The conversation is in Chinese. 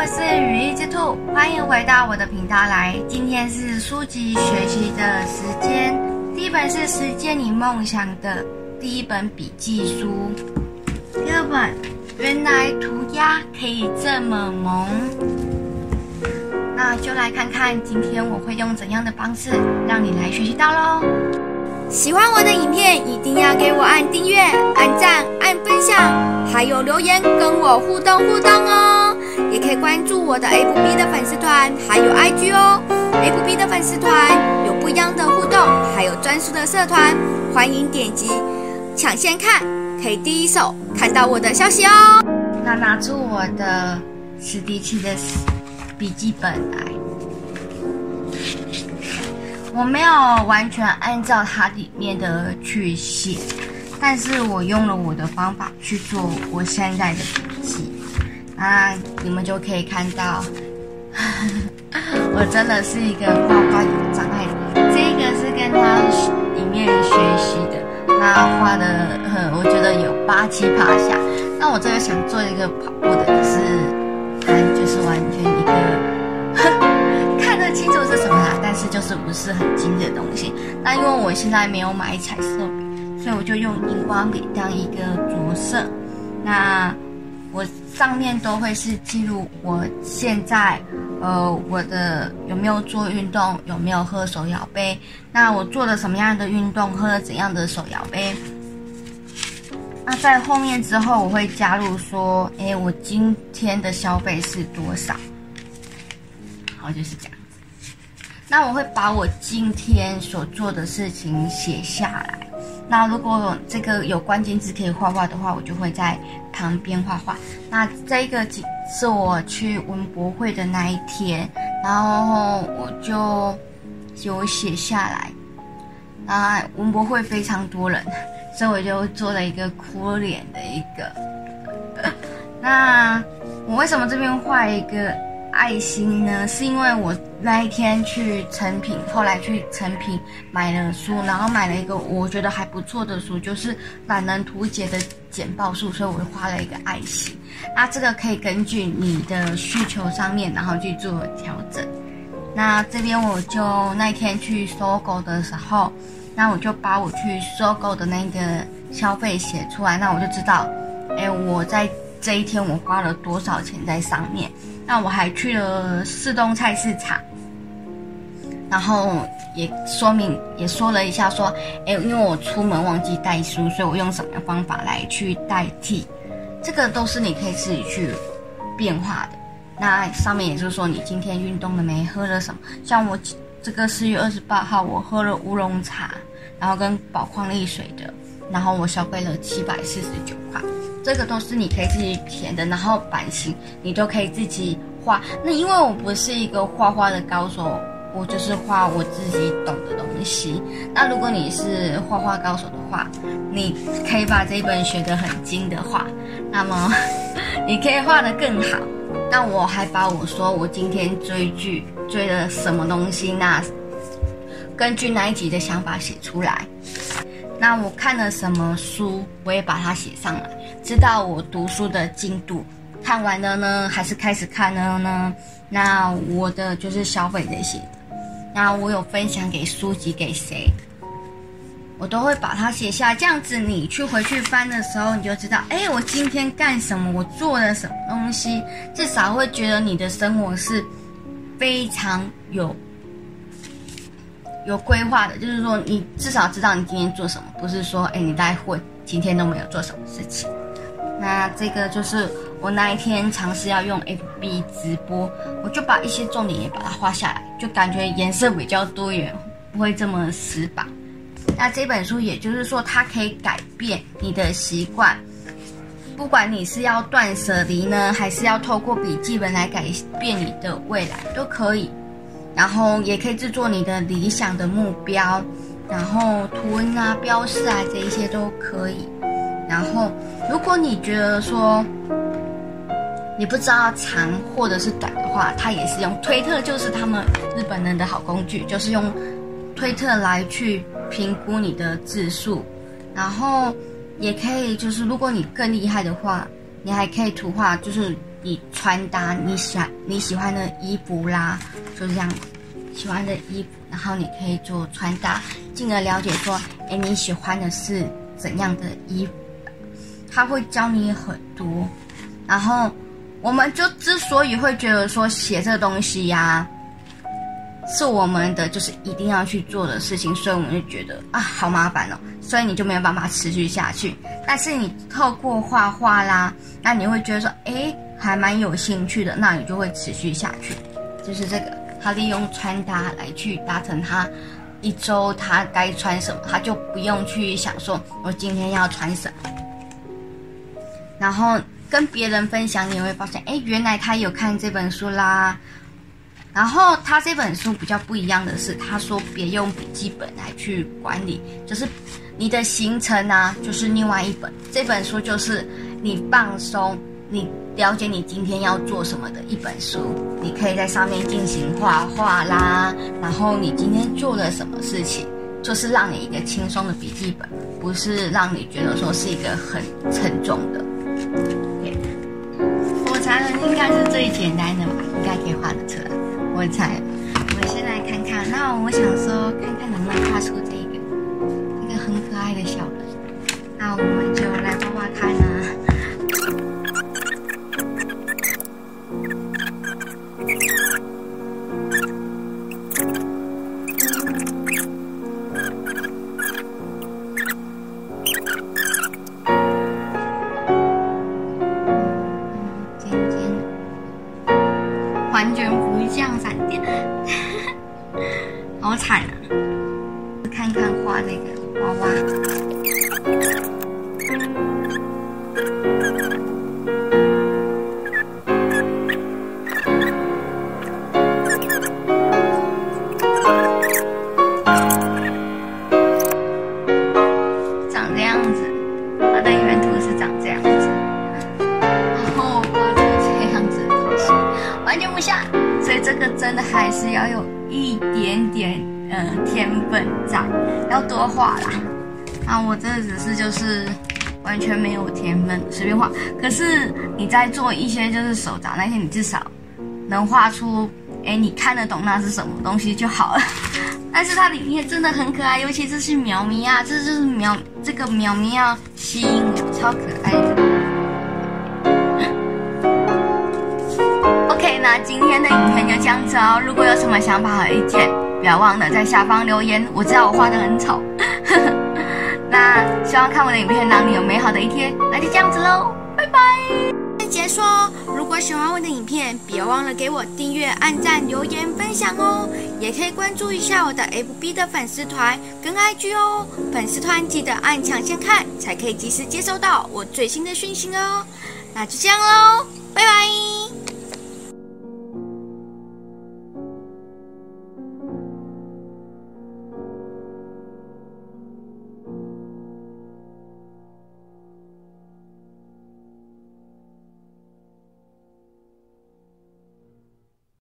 我是羽翼之兔，欢迎回到我的频道来。今天是书籍学习的时间，第一本是《实践你梦想的第一本笔记书》，第二本原来涂鸦可以这么萌。那就来看看今天我会用怎样的方式让你来学习到喽。喜欢我的影片，一定要给我按订阅、按赞、按分享，还有留言跟我互动互动哦。也可以关注我的 FB 的粉丝团，还有 IG 哦。FB 的粉丝团有不一样的互动，还有专属的社团，欢迎点击抢先看，可以第一手看到我的消息哦。那拿出我的史迪奇的笔记本来。我没有完全按照它里面的去写，但是我用了我的方法去做我现在的笔记，那你们就可以看到，我真的是一个画画有障碍的。这个是跟他里面学习的，那画的，我觉得有八七八下。那我这个想做一个跑步的，是，他就是完全一个 看得。清楚是什么啦，但是就是不是很精的东西。那因为我现在没有买彩色笔，所以我就用荧光笔当一个着色。那我上面都会是记录我现在，呃，我的有没有做运动，有没有喝手摇杯。那我做了什么样的运动，喝了怎样的手摇杯。那在后面之后，我会加入说，哎，我今天的消费是多少？好，就是这样。那我会把我今天所做的事情写下来。那如果这个有关键字可以画画的话，我就会在旁边画画。那这个是我去文博会的那一天，然后我就有写下来。啊，文博会非常多人，所以我就做了一个哭脸的一个。那我为什么这边画一个？爱心呢，是因为我那一天去诚品，后来去诚品买了书，然后买了一个我觉得还不错的书，就是懒人图解的简报书，所以我就画了一个爱心。那这个可以根据你的需求上面，然后去做调整。那这边我就那天去搜狗的时候，那我就把我去搜狗的那个消费写出来，那我就知道，哎，我在这一天我花了多少钱在上面。那我还去了士东菜市场，然后也说明也说了一下，说，哎，因为我出门忘记带书，所以我用什么方法来去代替？这个都是你可以自己去变化的。那上面也就是说，你今天运动了没？喝了什么？像我这个四月二十八号，我喝了乌龙茶，然后跟宝矿力水的，然后我消费了七百四十九块。这个都是你可以自己填的，然后版型你都可以自己画。那因为我不是一个画画的高手，我就是画我自己懂的东西。那如果你是画画高手的话，你可以把这一本学得很精的话，那么 你可以画得更好。那我还把我说我今天追剧追了什么东西，那根据那一集的想法写出来。那我看了什么书，我也把它写上来。知道我读书的进度，看完了呢，还是开始看了呢？那我的就是消费这些。那我有分享给书籍给谁，我都会把它写下。这样子你去回去翻的时候，你就知道，哎，我今天干什么？我做了什么东西？至少会觉得你的生活是非常有有规划的。就是说，你至少知道你今天做什么，不是说，哎，你在混，今天都没有做什么事情。那这个就是我那一天尝试要用 FB 直播，我就把一些重点也把它画下来，就感觉颜色比较多元，不会这么死板。那这本书也就是说，它可以改变你的习惯，不管你是要断舍离呢，还是要透过笔记本来改变你的未来，都可以。然后也可以制作你的理想的目标，然后图文啊、标示啊这一些都可以。然后，如果你觉得说你不知道长或者是短的话，它也是用推特，就是他们日本人的好工具，就是用推特来去评估你的字数。然后也可以，就是如果你更厉害的话，你还可以图画，就是你穿搭你喜欢你喜欢的衣服啦，就这样喜欢的衣服，然后你可以做穿搭，进而了解说，哎，你喜欢的是怎样的衣服，他会教你很多。然后，我们就之所以会觉得说写这个东西呀、是我们的就是一定要去做的事情，所以我们就觉得啊，好麻烦哦，所以你就没有办法持续下去。但是你透过画画啦，那你会觉得说，哎。还蛮有兴趣的，那你就会持续下去。就是这个，他利用穿搭来去达成他一周他该穿什么，他就不用去想说我今天要穿什么。然后跟别人分享，你会发现，哎，原来他有看这本书啦。然后他这本书比较不一样的是，他说别用笔记本来去管理，就是你的行程啊，就是另外一本。这本书就是你放松，你。了解你今天要做什么的一本书，你可以在上面进行画画啦。然后你今天做了什么事情，就是让你一个轻松的笔记本，不是让你觉得说是一个很沉重的。火柴人应该是最简单的吧，应该可以画得出来。我猜，我先来看看。那我想说，看看能不能画出这个一个很可爱的小完全不像，所以这个真的还是要有一点点呃天分在，要多画啦。啊，我这只是就是完全没有天分，随便画。可是你在做一些就是手札那些，你至少能画出，哎，你看得懂那是什么东西就好了。但是它里面真的很可爱，尤其这是喵咪啊，这就是喵这个喵咪要吸引我，超可爱的。今天的影片就这样子哦。如果有什么想法和意见，不要忘了在下方留言。我知道我画得很丑，那希望看我的影片让你有美好的一天。那就这样子喽，拜拜。结束哦。如果喜欢我的影片，别忘了给我订阅、按赞、留言、分享哦。也可以关注一下我的 FB 的粉丝团跟 IG 哦。粉丝团记得按抢先看，才可以及时接收到我最新的讯息哦。那就这样喽，拜拜。